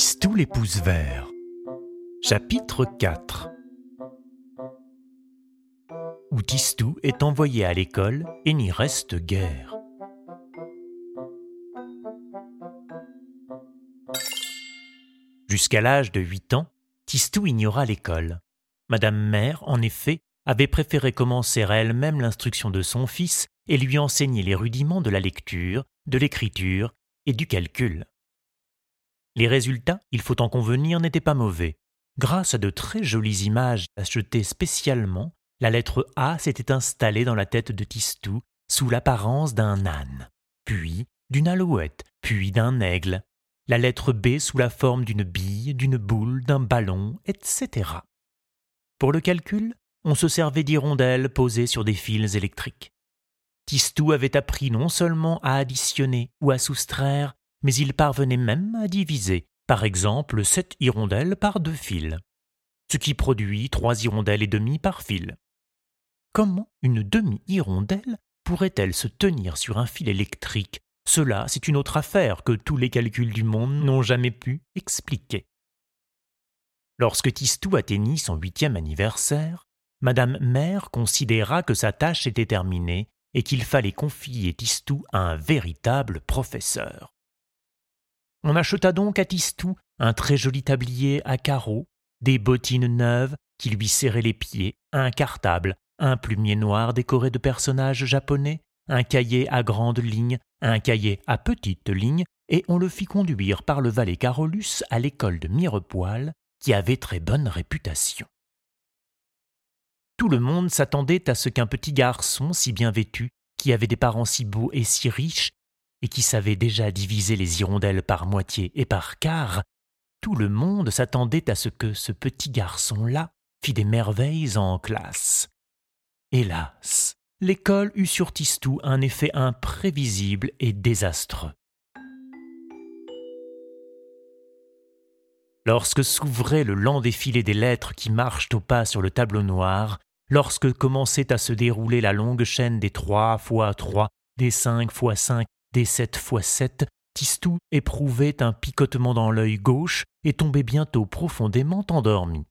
Tistou les pouces verts. Chapitre 4 Où Tistou est envoyé à l'école et n'y reste guère. Jusqu'à l'âge de 8 ans, Tistou ignora l'école. Madame Mère, en effet, avait préféré commencer à elle-même l'instruction de son fils et lui enseigner les rudiments de la lecture, de l'écriture et du calcul. Les résultats, il faut en convenir, n'étaient pas mauvais. Grâce à de très jolies images achetées spécialement, la lettre A s'était installée dans la tête de Tistou sous l'apparence d'un âne, puis d'une alouette, puis d'un aigle, la lettre B sous la forme d'une bille, d'une boule, d'un ballon, etc. Pour le calcul, on se servait d'hirondelles posées sur des fils électriques. Tistou avait appris non seulement à additionner ou à soustraire, mais il parvenait même à diviser, par exemple sept hirondelles par deux fils, ce qui produit trois hirondelles et demie par fil. Comment une demi-hirondelle pourrait-elle se tenir sur un fil électrique? Cela, c'est une autre affaire que tous les calculs du monde n'ont jamais pu expliquer. Lorsque Tistou atteignit son huitième anniversaire, Madame Mère considéra que sa tâche était terminée et qu'il fallait confier Tistou à un véritable professeur. On acheta donc à Tistou un très joli tablier à carreaux, des bottines neuves qui lui serraient les pieds, un cartable, un plumier noir décoré de personnages japonais, un cahier à grandes lignes, un cahier à petites lignes, et on le fit conduire par le valet Carolus à l'école de Mirepoil, qui avait très bonne réputation. Tout le monde s'attendait à ce qu'un petit garçon si bien vêtu, qui avait des parents si beaux et si riches, et qui savait déjà diviser les hirondelles par moitié et par quart, tout le monde s'attendait à ce que ce petit garçon-là fît des merveilles en classe. Hélas, l'école eut sur Tistou un effet imprévisible et désastreux. Lorsque s'ouvrait le lent défilé des lettres qui marchent au pas sur le tableau noir, lorsque commençait à se dérouler la longue chaîne des trois fois trois, des cinq fois cinq des sept fois sept, Tistou éprouvait un picotement dans l'œil gauche et tombait bientôt profondément endormi.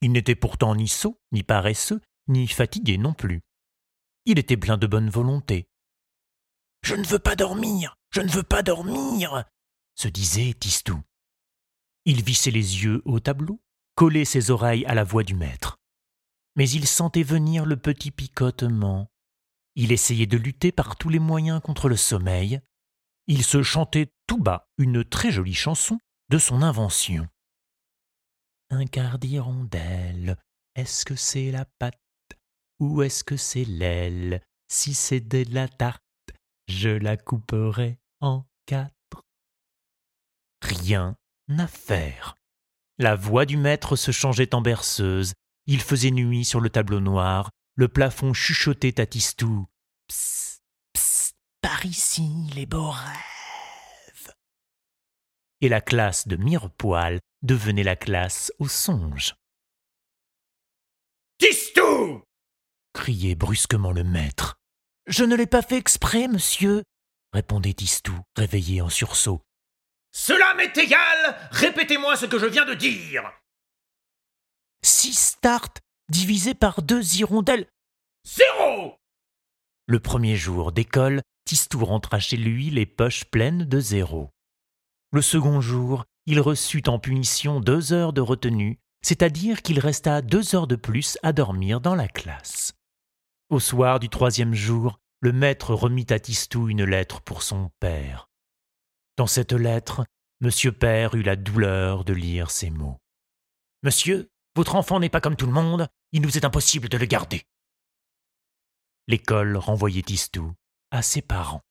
Il n'était pourtant ni sot, ni paresseux, ni fatigué non plus. Il était plein de bonne volonté. Je ne veux pas dormir, je ne veux pas dormir, se disait Tistou. Il vissait les yeux au tableau, collait ses oreilles à la voix du maître. Mais il sentait venir le petit picotement, il essayait de lutter par tous les moyens contre le sommeil. Il se chantait tout bas une très jolie chanson de son invention. Un quart d'hirondelle, est-ce que c'est la patte ou est-ce que c'est l'aile? Si c'est de la tarte, je la couperai en quatre. Rien à faire. La voix du maître se changeait en berceuse, il faisait nuit sur le tableau noir, le plafond chuchotait à Tistou. Psst, psst, par ici les beaux rêves. Et la classe de Mirepoil devenait la classe au songe. Tistou criait brusquement le maître. Je ne l'ai pas fait exprès, monsieur, répondait Tistou, réveillé en sursaut. Cela m'est égal Répétez-moi ce que je viens de dire Six tartes divisé par deux hirondelles. Zéro Le premier jour d'école, Tistou rentra chez lui les poches pleines de zéro. Le second jour, il reçut en punition deux heures de retenue, c'est-à-dire qu'il resta deux heures de plus à dormir dans la classe. Au soir du troisième jour, le maître remit à Tistou une lettre pour son père. Dans cette lettre, Monsieur Père eut la douleur de lire ces mots. Monsieur, votre enfant n'est pas comme tout le monde, il nous est impossible de le garder. L'école renvoyait Tistou à ses parents.